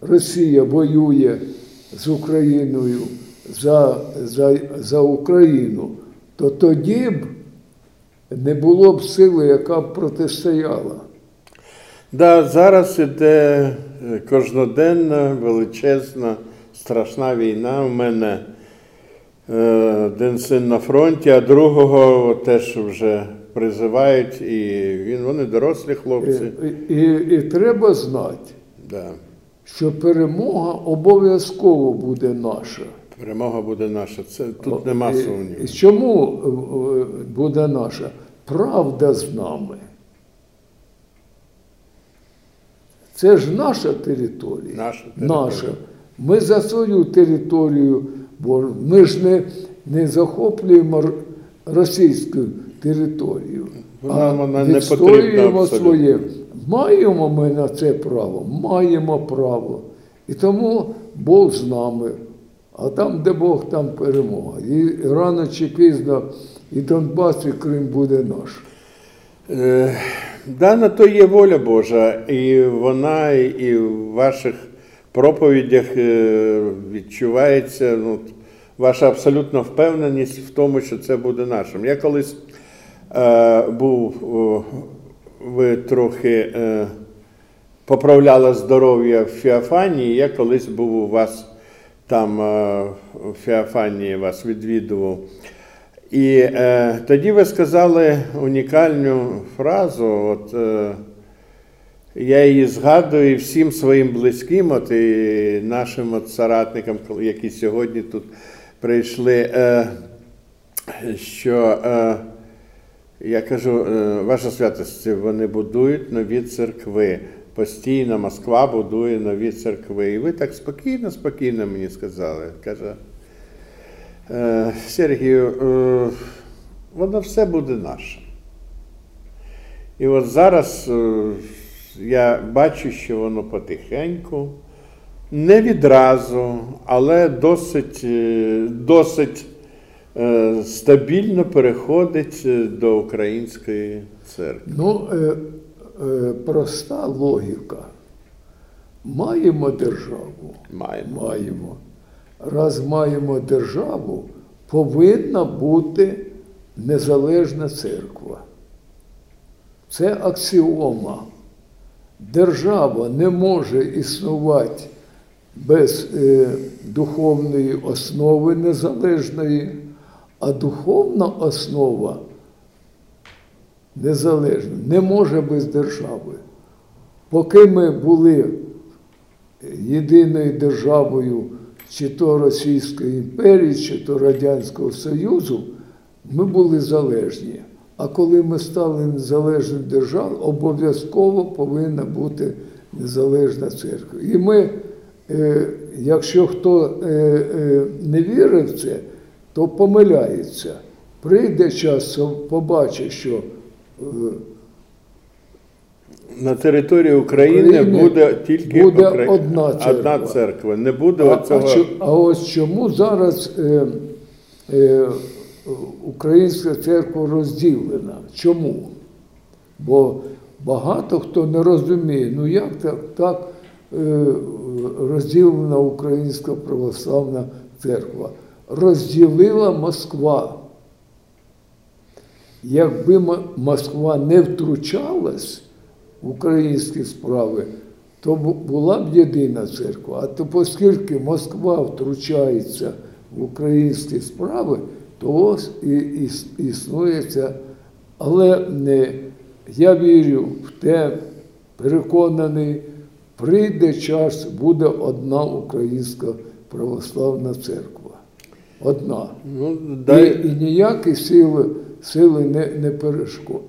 Росія воює з Україною за, за, за Україну, то тоді б не було б сили, яка б протистояла. Да, зараз іде е, кожноденна, величезна, страшна війна. У мене е, один син на фронті, а другого теж вже призивають, і він, вони дорослі хлопці. І, і, і треба знати, Да. що перемога обов'язково буде наша. Перемога буде наша. Це тут нема сумніву. Чому е, буде наша? Правда з нами. Це ж наша територія. Наша територія. Наша. Ми за свою територію, бо ми ж не, не захоплюємо російську територію, Вона- а відстоюємо своє. Маємо ми на це право, маємо право. І тому Бог з нами. А там, де Бог, там перемога. І рано чи пізно і Донбас, і Крим буде наш. Е, Да, на то є воля Божа, і вона і в ваших проповідях е, відчувається ну, ваша абсолютна впевненість в тому, що це буде нашим. Я колись е, був, ви трохи е, поправляли здоров'я в Феофанії, я колись був у вас там е, в Феофанії вас відвідував. І е, тоді ви сказали унікальну фразу. От, е, я її згадую всім своїм близьким, от і нашим от соратникам, які сьогодні тут прийшли, е, що е, я кажу, е, ваша святості, вони будують нові церкви. Постійно Москва будує нові церкви. І ви так спокійно, спокійно мені сказали. Каже, Е, Сергію, е, воно все буде наше. І от зараз е, я бачу, що воно потихеньку, не відразу, але досить, досить стабільно переходить до української церкви. Ну, проста логіка. Маємо державу. Маємо. Маємо. Раз маємо державу, повинна бути незалежна церква. Це аксіома. Держава не може існувати без е, духовної основи незалежної, а духовна основа незалежна не може без держави. Поки ми були єдиною державою чи то Російської імперії, чи то Радянського Союзу, ми були залежні. А коли ми стали незалежною державою, обов'язково повинна бути незалежна церква. І ми, е, якщо хто е, е, не вірить в це, то помиляється. Прийде час, побачить, що На території України України буде тільки буде Украї- одна церква. одна церква. Не буде А, оцього. а, чо- а ось чому зараз е, е, українська церква розділена? Чому? Бо багато хто не розуміє, ну як так, так е, розділена Українська православна церква? Розділила Москва. Якби Москва не втручалась в українські справи, то була б єдина церква. А то оскільки Москва втручається в українські справи, то ось і, іс- існує ця. Але не, я вірю в те, переконаний, прийде час, буде одна українська православна церква. Одна. Ну, І, і ніякі сили, сили не, не перешкод,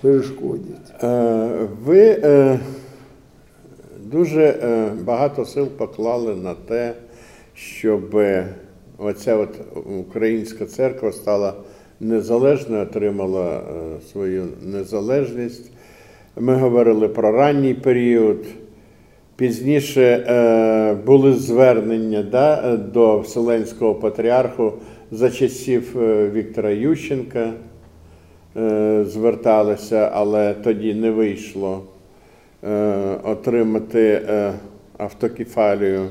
перешкодять. Е, Ви е, дуже е, багато сил поклали на те, щоб оця от українська церква стала незалежною, отримала свою незалежність. Ми говорили про ранній період. Пізніше е, були звернення да, до Вселенського патріарху за часів е, Віктора Ющенка е, зверталися, але тоді не вийшло е, отримати автокефалію.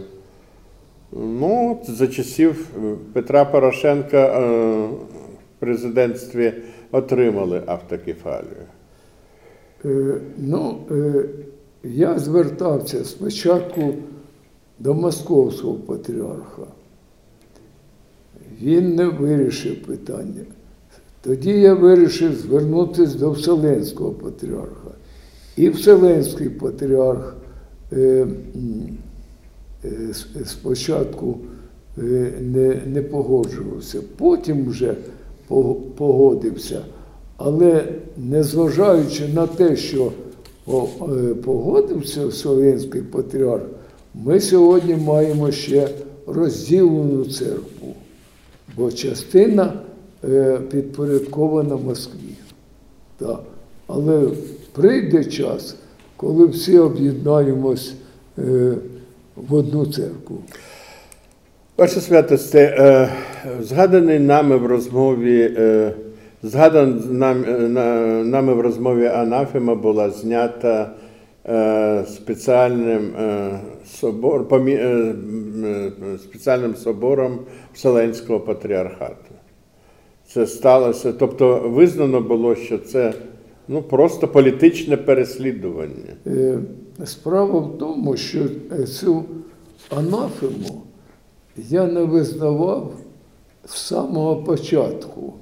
Ну, за часів Петра Порошенка в президентстві отримали автокефалію. Ну, я звертався спочатку до московського патріарха. Він не вирішив питання. Тоді я вирішив звернутися до Вселенського патріарха. І Вселенський патріарх е, е, спочатку е, не, не погоджувався, потім вже погодився. Але незважаючи на те, що е, погодився Вселенський патріарх, ми сьогодні маємо ще розділену церкву, бо частина е, підпорядкована Москві. Так. Але прийде час, коли всі об'єднаємось е, в одну церкву. Ваше святосте, е, згаданий нами в розмові, е, нами в розмові анафема була знята спеціальним, е, собор, помі- е, е, спеціальним собором Вселенського патріархату. Це сталося, тобто визнано було, що це ну, просто політичне переслідування. Е, Справа в тому, що е, цю анафему я не визнавав з самого початку.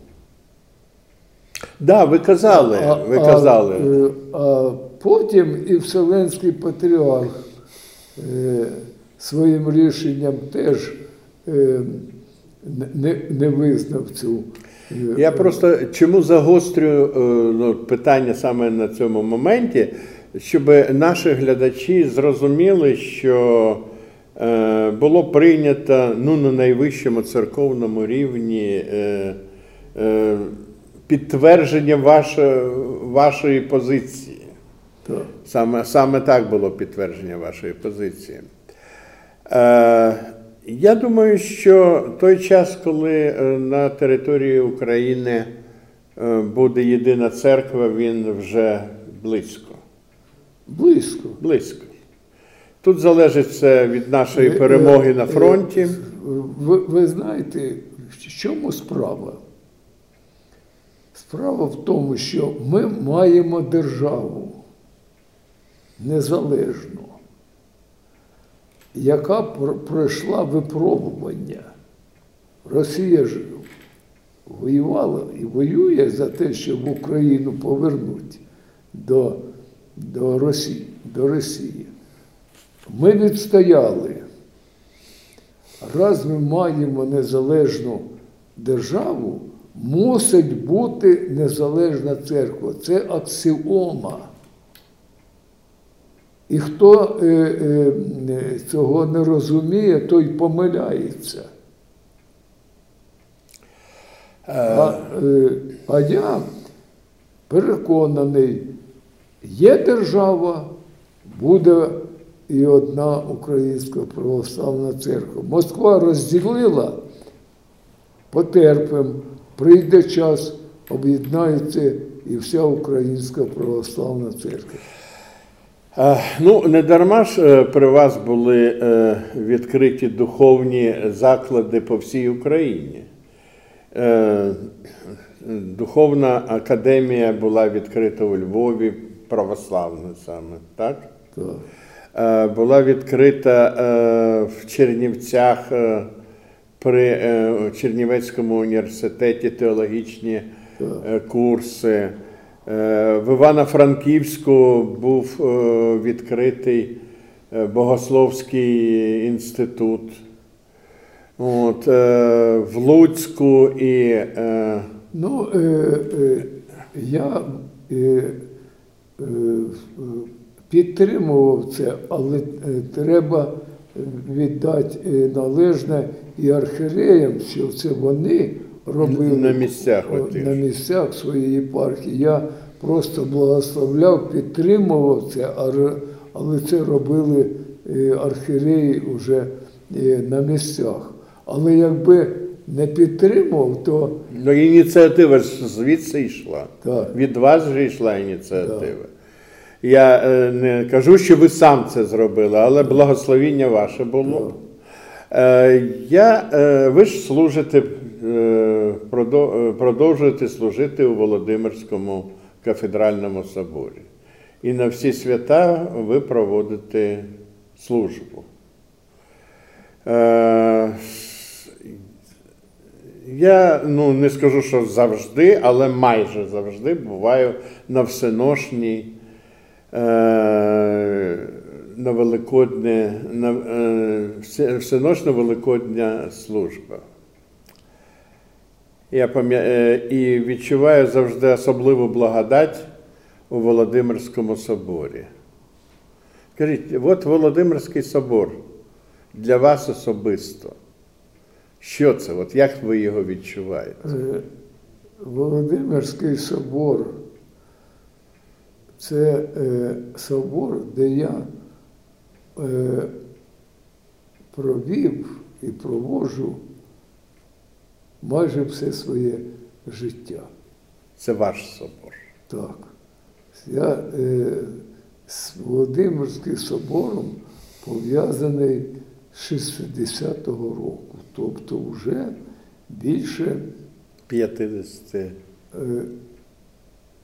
Да, ви казали, ви казали. А, е, а потім і Вселенський патріарх е, своїм рішенням теж е, не, визнав цю. е, Я просто чому загострюю е, ну, питання саме на цьому моменті, щоб наші глядачі зрозуміли, що було прийнято ну, на найвищому церковному рівні підтвердження вашої, вашої позиції. Так. Саме, саме так було підтвердження вашої позиції. Е, я думаю, що той час, коли е, на території України е, буде єдина церква, він вже близько. Близько. Близько. Тут залежить це від нашої перемоги е, на фронті. Ви, ви знаєте, в чому справа? Справа в тому, що ми маємо державу незалежну, яка пройшла випробування. Росія ж воювала і воює за те, щоб Україну повернути до, до, Росії, до Росії. Ми відстояли. Раз ми маємо незалежну державу, мусить бути незалежна церква. Це аксіома. І хто е, е, е, цього не розуміє, той помиляється. А, е, а я переконаний, є держава, буде і одна українська православна церква. Москва розділила, потерпимо, прийде час, об'єднається і вся українська православна церква. Е, Ну, не дарма ж е, при вас були е, відкриті духовні заклади по всій Україні. Духовна академія була відкрита у Львові, православна саме, так? Так. Була відкрита в Чернівцях при Чернівецькому університеті теологічні е, курси. Е, В Івано-Франківську був е, відкритий е, Богословський інститут. От, в Луцьку і Ну, я підтримував це, але треба віддати належне і архіреям, що це вони робили На місцях на місцях своєї єпархії. Я просто благословляв, підтримував це, але це робили е, архіреї вже е, на місцях. Але якби не підтримував, то ну, ініціатива ж звідси йшла. Так. Від вас же йшла ініціатива. Я е, не кажу, що ви сам це зробили, але благословіння ваше було. Е, я, е, ви ж служите, е, продо- е, продовжуєте служити у Володимирському кафедральному соборі. І на всі свята ви проводите службу. Е, я ну, не скажу, що завжди, але майже завжди буваю на всеношній е, на Великодне, на е, всеночна Великодня служба. Я пам'я... е, і відчуваю завжди особливу благодать у Володимирському соборі. Скажіть, от Володимирський собор для вас особисто. Що це? От як ви його відчуваєте? Е, Володимирський собор це е, собор, де я провів і проводжу майже все своє життя. Це ваш собор. Так. Я е, з Володимирським собором пов'язаний з 60-го року, тобто вже більше 50, е,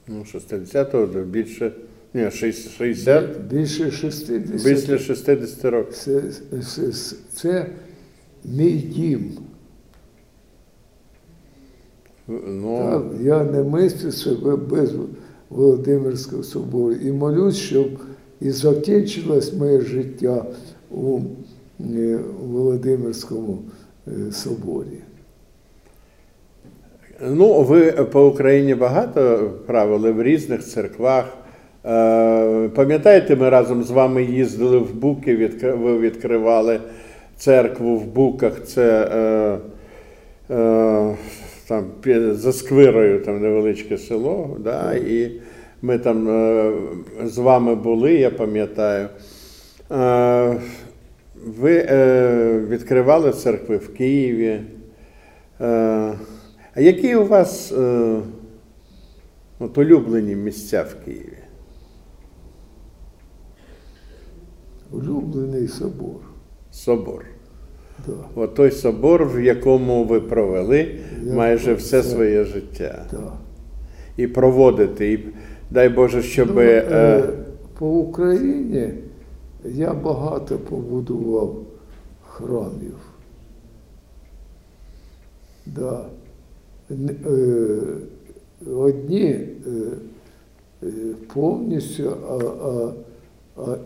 ну, 60-го більше, ні, 60, 60 більше 60 після 60 років. Це, це, це мій дім. Ну, Так, я не мислю себе без Володимирського собору і молюсь, щоб і закінчилось моє життя у е, Володимирському е, соборі. ну, ви по Україні багато правили в різних церквах. Е, Пам'ятаєте, ми разом з вами їздили в Буки, ви відкривали церкву в Буках. Це е, е, там за Сквирою, там невеличке село. Да, і ми там з вами були, я пам'ятаю. Ви відкривали церкви в Києві. А які у вас е, от улюблені місця в Києві? Улюблений собор. Собор. Да, От той собор, в якому ви провели Я майже все це- своє життя. да. І проводите. І дай Боже, щоб. Ну, е, е, по Україні я багато побудував храмів. Да. Е, Одні е, повністю, а, а, а,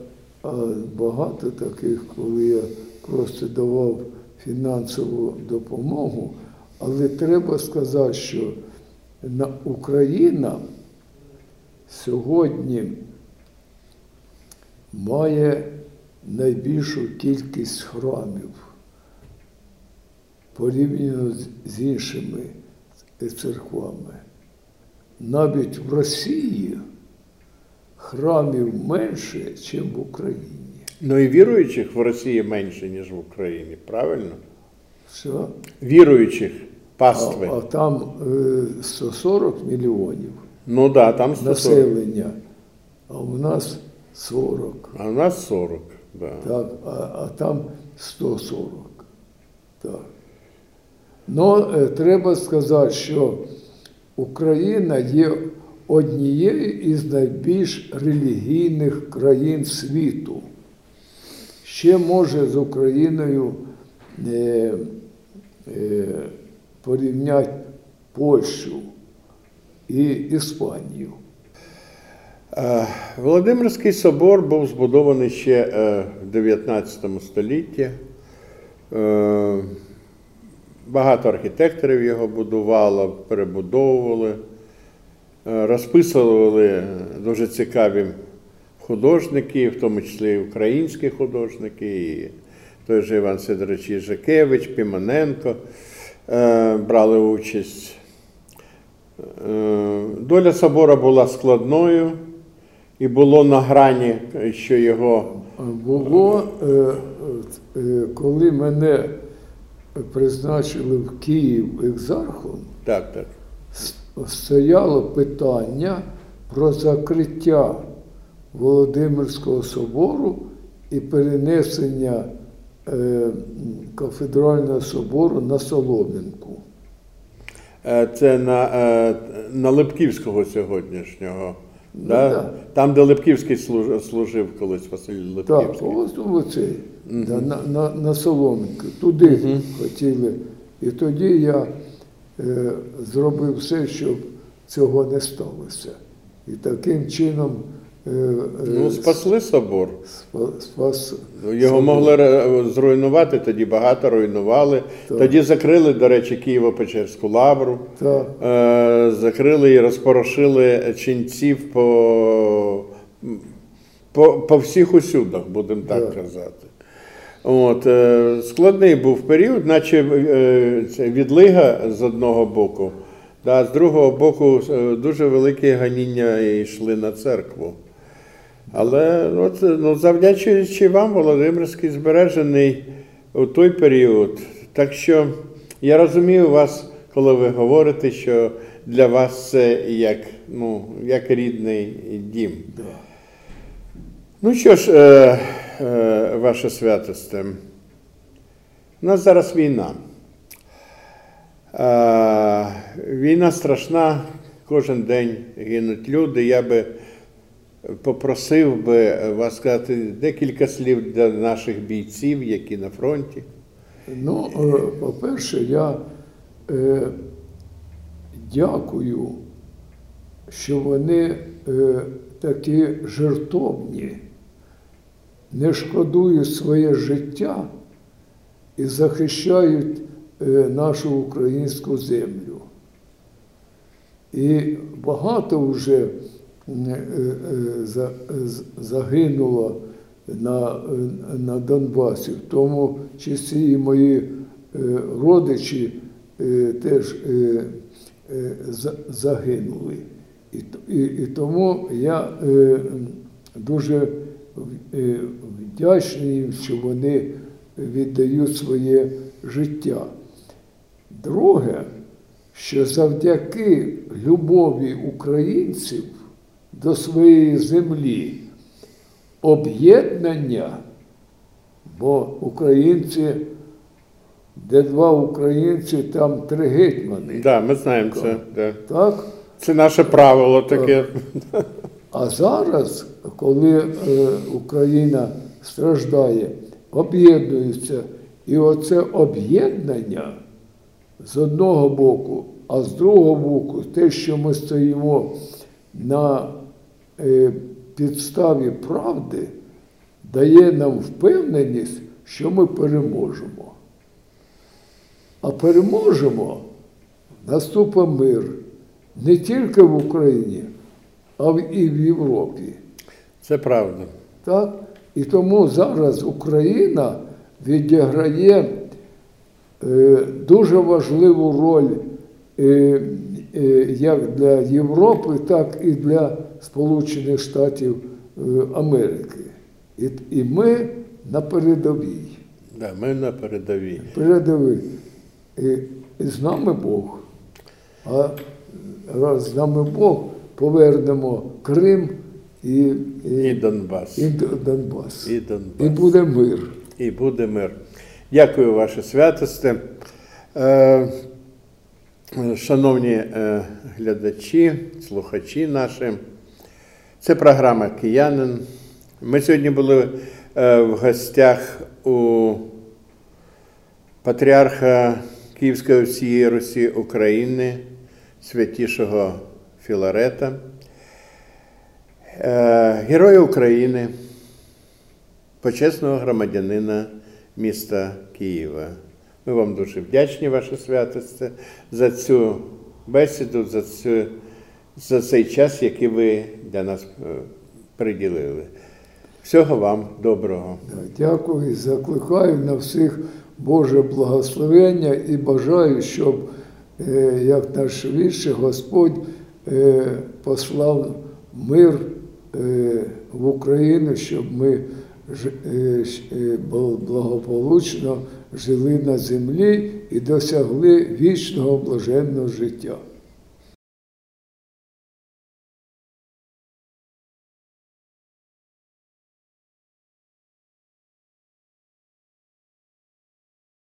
багато таких, коли я просто давав фінансову допомогу. Але треба сказати, що Україна сьогодні має найбільшу кількість храмів порівняно з іншими церквами. Навіть в Росії храмів менше, ніж в Україні. Ну і віруючих в Росії менше, ніж в Україні, правильно? Все. Віруючих А, пастви. а там е, 140 мільйонів Ну да, там 140. населення, а у нас 40. А у нас 40. Да. Так, а, а там 140. Так. Ну, е, треба сказати, що Україна є однією із найбільш релігійних країн світу. Ще може з Україною е, е, порівняти Польщу і Іспанію. Е, Володимирський собор був збудований ще е, в 19 столітті. Е, Багато архітекторів його будувало, перебудовували, розписували дуже цікаві художники, в тому числі і українські художники, і той же Іван Сидорович Їжакевич, Пімоненко е, брали участь. Е, Доля собора була складною, і було на грані, що його Було, е, е, коли мене призначили в Київ екзархом, так, так. Стояло питання про закриття Володимирського собору і перенесення е, кафедрального собору на Солом'янку. Е, Це на, е, на Липківського сьогоднішнього. Ну, да? да. Там, де Липківський служив, служив колись Василь Так, ось оцей, да, на, на, на Солом'янку. Туди хотіли. І тоді я зробив все, щоб цього не сталося. І таким чином е, е, Ну, спасли собор. спас. Його могли зруйнувати, тоді багато руйнували. Тоді закрили, до речі, Києво-Печерську лавру. Так. Е, Закрили і розпорошили ченців по, по, по всіх усюдах, будемо так Так. казати. От, е, складний був період, наче е, відлига з одного боку, да, з другого боку е, дуже великі ганіння йшли на церкву. Але от, ну, завдячуючи вам, Володимирський збережений у той період. Так що я розумію вас, коли ви говорите, що для вас це як, ну, як рідний дім. Ну що ж, е, е, ваше святосте, у нас зараз війна. Е, війна страшна, кожен день гинуть люди. Я би попросив би вас сказати декілька слів для наших бійців, які на фронті. Ну, е, по-перше, я е, дякую, що вони е, такі жертовні, не шкодують своє життя і захищають е, нашу українську землю. І багато вже е, е, загинуло на, на Донбасі, в тому числі і мої родичі теж за- загинули. І, і, і тому я дуже вдячний їм, що вони віддають своє життя. Друге, що завдяки любові українців до своєї землі, об'єднання, бо українці, де два українці, там три гетьмани. Да, ми знаємо це. Да. Так? Це наше правило таке. А зараз, коли е, Україна страждає, об'єднується, і оце об'єднання з одного боку, а з другого боку, те, що ми стоїмо на е, підставі правди, дає нам впевненість, що ми переможемо. А переможемо, наступить мир не тільки в Україні, а і в Європі. Це правда. Так? І тому зараз Україна відіграє е, дуже важливу роль е, е, як для Європи, так і для Сполучених Штатів Америки. І, ми на передовій. Да, ми на передовій. Передовій. І з нами Бог. А раз з нами Бог, повернемо Крим і, і, І Донбас. і Донбас. І І буде мир. І буде мир. Дякую, ваше святосте. Е, Шановні е, глядачі, слухачі наші, це програма Киянин. Ми сьогодні були е, в гостях у патріарха Київської всієї Русі України, святішого Філарета, героя України, почесного громадянина міста Києва. Ми вам дуже вдячні, ваше святосте, за цю бесіду, за, цю, за цей час, який ви для нас е, приділили. Всього вам доброго. Дякую і закликаю на всіх Боже благословення і бажаю, щоб е, якнайшвидше Господь е, послав мир е, в Україну, щоб ми е, е, бл- благополучно жили на землі і досягли вічного блаженного життя.